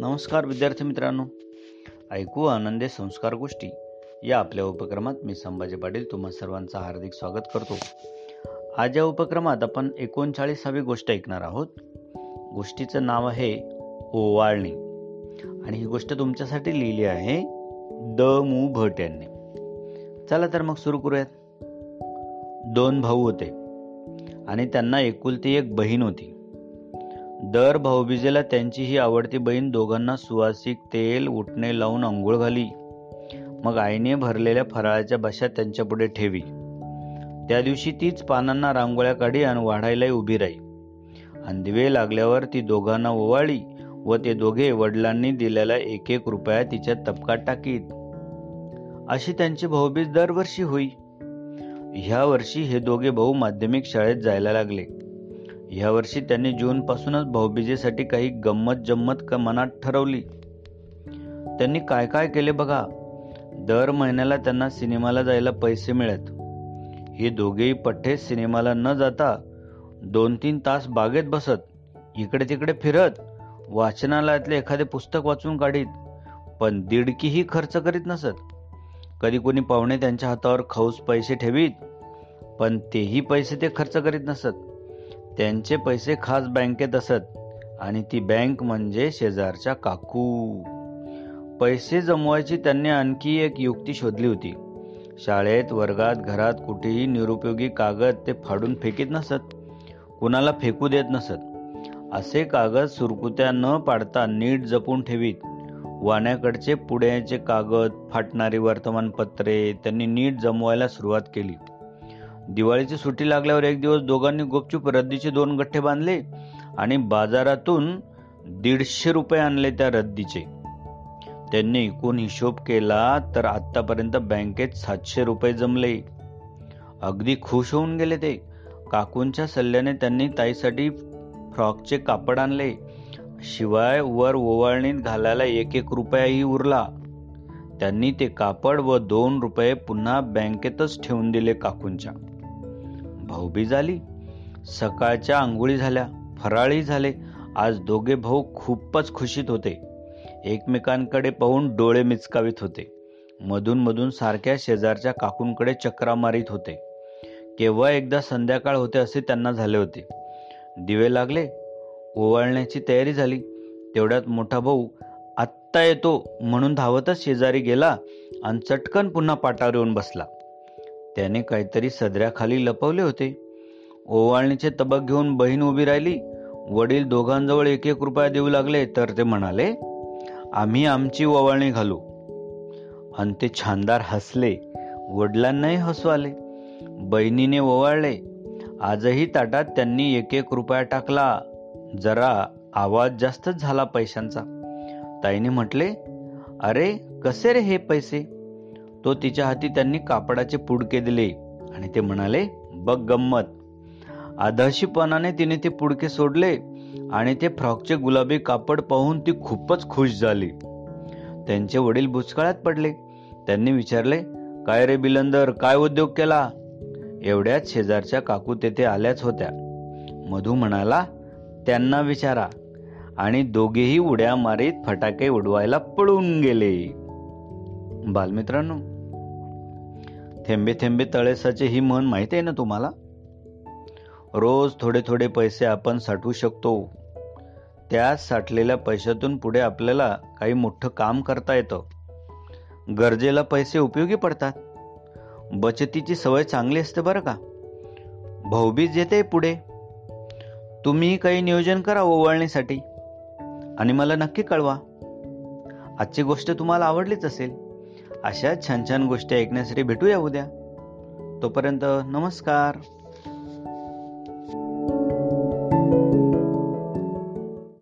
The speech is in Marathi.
नमस्कार विद्यार्थी मित्रांनो. ऐकू आनंदे संस्कार गोष्टी या आपल्या उपक्रमात मी संभाजी पाटील तुम्हा सर्वांचं हार्दिक स्वागत करतो. आज या उपक्रमात आपण एकोणचाळीसावी गोष्ट ऐकणार आहोत. गोष्टीचं नाव आहे ओवाळणी. आणि ही गोष्ट तुमच्यासाठी लिहिली आहे द मू भट यांनी. चला तर मग सुरू करूयात. दोन भाऊ होते आणि त्यांना एकुलती एक बहीण होती. दर भाऊबीजेला त्यांची ही आवडती बहीण दोघांना सुवासिक तेल उठणे लावून अंघोळ घाली. मग आईने भरलेल्या फराळाच्या बशा त्यांच्यापुढे ठेवी. त्या दिवशी तीच पानांना रांगोळ्या काढी आणि वाढायलाही उभी राही. आणि दिवे लागल्यावर ती दोघांना ओवाळी व ते दोघे वडिलांनी दिलेला एक एक रुपया तिच्या तपकात टाकीत. अशी त्यांची भाऊबीज दरवर्षी होई. ह्या वर्षी हे दोघे भाऊ माध्यमिक शाळेत जायला लागले. यावर्षी त्यांनी जूनपासूनच भाऊबीजेसाठी काही गंमत जम्मत मनात ठरवली. त्यांनी काय काय केले बघा? दर महिन्याला त्यांना सिनेमाला जायला पैसे मिळत. हे दोघेही पठ्ठे सिनेमाला न जाता दोन तीन तास बागेत बसत इकडे तिकडे फिरत वाचनालयातले एखादे पुस्तक वाचून काढीत पण दीडकीही खर्च करीत नसत. कधी कोणी पाहुणे त्यांच्या हातावर खाऊस पैसे ठेवीत पण तेही पैसे ते खर्च करीत नसत. त्यांचे पैसे खास बँकेत असत आणि ती बँक म्हणजे शेजारच्या काकू. पैसे जमवायची त्यांनी आणखी एक युक्ती शोधली होती. शाळेत वर्गात घरात कुठेही निरुपयोगी कागद ते फाडून फेकीत नसत. कुणाला फेकू देत नसत. असे कागद सुरकुत्या न पाडता नीट जपून ठेवीत. वाण्याकडचे पुण्याचे कागद फाटणारी वर्तमानपत्रे त्यांनी नीट जमवायला सुरुवात केली. दिवाळीची सुट्टी लागल्यावर एक दिवस दोघांनी गुपचूप रद्दीचे दोन गठ्ठे बांधले आणि बाजारातून दीडशे रुपये आणले त्या रद्दीचे. त्यांनी एकूण हिशोब केला तर आतापर्यंत बँकेत सातशे रुपये जमले. अगदी खुश होऊन गेले ते. काकूंच्या सल्ल्याने त्यांनी ताईसाठी फ्रॉकचे कापड आणले. शिवाय वर ओवाळणीत घालायला एक एक रुपयाही उरला. त्यांनी ते कापड व दोन रुपये पुन्हा बँकेतच ठेवून दिले काकूंच्या. भाऊबीज आली सकाळच्या आंघोळी झाल्या फराळी झाले. आज दोघे भाऊ खूपच खुशीत होते. एकमेकांकडे पाहून डोळे मिचकावीत होते. मधून मधून सारख्या शेजारच्या काकूंकडे चक्रा मारित होते. केव्हा एकदा संध्याकाळ होते असे त्यांना झाले होते. दिवे लागले ओवाळण्याची तयारी झाली. तेवढ्यात मोठा भाऊ आत्ता येतो म्हणून धावतच शेजारी गेला आणि चटकन पुन्हा पाटावर येऊन बसला. त्याने काहीतरी सदऱ्याखाली लपवले होते. ओवाळणीचे तबक घेऊन बहीण उभी राहिली. वडील दोघांजवळ एक एक रुपया देऊ लागले तर ते म्हणाले आम्ही आमची ओवाळणी घालू. आणि ते छानदार हसले. वडिलांनाही हसू आले. बहिणीने ओवाळले आजही ताटात त्यांनी एक एक रुपया टाकला. जरा आवाज जास्तच झाला पैशांचा. ताईने म्हटले अरे कसे रे हे पैसे? तो तिच्या हाती त्यांनी कापडाचे पुडके दिले आणि ते म्हणाले बघ गंमत. आदर्शीपणाने तिने ते पुडके सोडले आणि ते फ्रॉकचे गुलाबी कापड पाहून ती खूपच खुश झाली. त्यांचे वडील भुचकाळात पडले. त्यांनी विचारले काय रे बिलंदर काय उद्योग केला? एवढ्याच शेजारच्या काकू तेथे आल्याच होत्या. मधू म्हणाला त्यांना विचारा. आणि दोघेही उड्या मारीत फटाके उडवायला पळून गेले. बालमित्रांनो थेंबे थेंबे तळेसाचे ही म्हण माहिती आहे ना तुम्हाला? रोज थोडे थोडे पैसे आपण साठवू शकतो. त्या साठलेल्या पैशातून पुढे आपल्याला काही मोठं काम करता येतं. गरजेला पैसे उपयोगी पडतात. बचतीची सवय चांगली असते बरं का? भाऊबीज येते पुढे. तुम्ही काही नियोजन करा ओवाळणीसाठी. आणि मला नक्की कळवा. आजची गोष्ट तुम्हाला आवडलीच असेल. अशा छान छान गोष्टी ऐकण्यासाठी भेटूया उद्या. तोपर्यंत नमस्कार.